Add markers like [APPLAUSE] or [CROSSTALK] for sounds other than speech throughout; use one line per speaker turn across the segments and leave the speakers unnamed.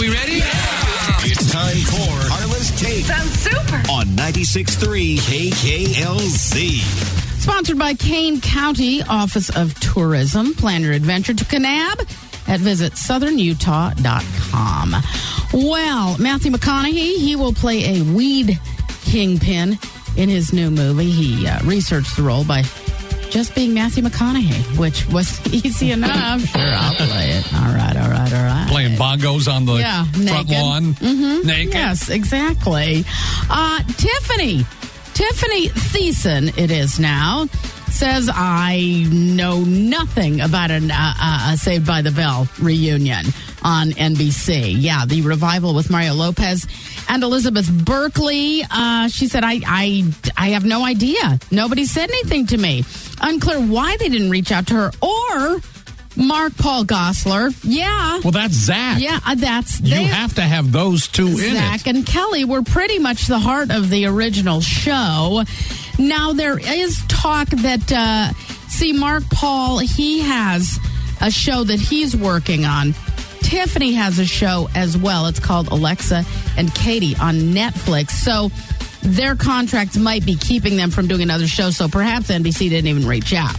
we ready? Yeah.
It's time for Carla's Take
Sounds super.
on 96.3 KKLZ.
Sponsored by Kane County Office of Tourism. Plan your adventure to Kanab at visit southernutah.com. Well, Matthew McConaughey, he will play a weed kingpin in his new movie. He uh, researched the role by just being Matthew McConaughey, which was [LAUGHS] easy enough. Sure, I'll play it. All right, all right, all right.
Playing bongos on the
Yeah,
front
naked.
lawn. Mm-hmm. Naked.
Yes, exactly. Uh, Tiffany, Tiffany Thiessen, it is now, says, I know nothing about an, uh, uh, a Saved by the Bell reunion on NBC. Yeah, the revival with Mario Lopez and Elizabeth Berkley. Uh, she said, I, I, I have no idea. Nobody said anything to me. Unclear why they didn't reach out to her or Mark Paul Gosselaar. Yeah.
Well, that's Zach.
Yeah, uh, that's
You have to have those two in
Zach and Kelly were pretty much the heart of the original show. Now there is talk that uh, see Mark Paul he has a show that he's working on. Tiffany has a show as well. It's called Alexa and Katie on Netflix. So their contracts might be keeping them from doing another show. So perhaps NBC didn't even reach out.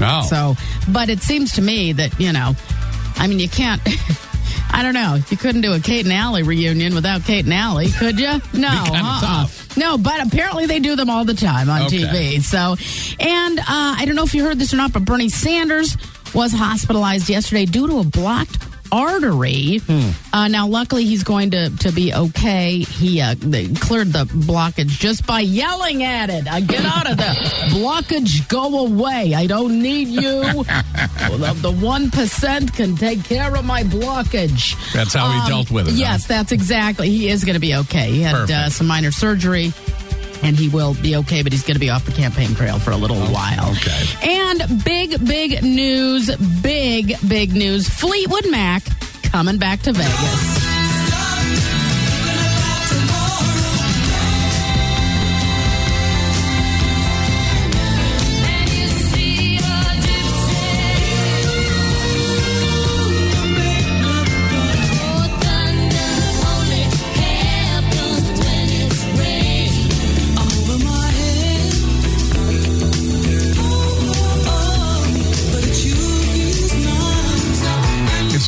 No.
So, but it seems to me that, you know, I mean, you can't, [LAUGHS] I don't know, you couldn't do a Kate and Allie reunion without Kate and Allie, could you? [LAUGHS] No. uh-uh.
tough.
No, but apparently they do them all the time on
Okay.
TV. So, and uh, I don't know if you heard this or not, but Bernie Sanders was hospitalized yesterday due to a blocked artery.
Hmm.
Uh, now, luckily, he's going to, to be okay. He uh, cleared the blockage just by yelling at it. Uh, get out of there. [LAUGHS] blockage, go away. I don't need you. [LAUGHS] the, the 1% can take care of my blockage.
That's how he dealt with it, huh?
Yes, that's exactly. He is going to be okay. He had uh, some minor surgery. And he will be okay, but he's going to be off the campaign trail for a little oh, while.
okay.
And big, big news, big, big news. Fleetwood Mac coming back to Vegas.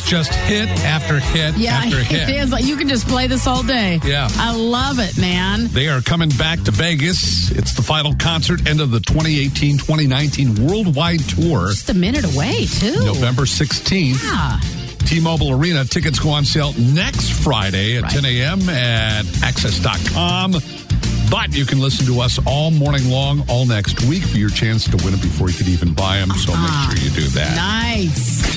Just hit after hit
Yeah, [LAUGHS]
after hit.
it is. Like, You can just play this all day.
Yeah.
I love it, man.
They are coming back to Vegas. It's the final concert end of the 2018 2019 worldwide tour,
Just a minute away, too.
November 16th.
Yeah.
T Mobile Arena tickets go on sale next Friday at
Right.
10 a.m. at axs.com. But you can listen to us all morning long, all next week for your chance to win it before you could even buy them. So
Uh-huh.
make sure you do that.
Nice.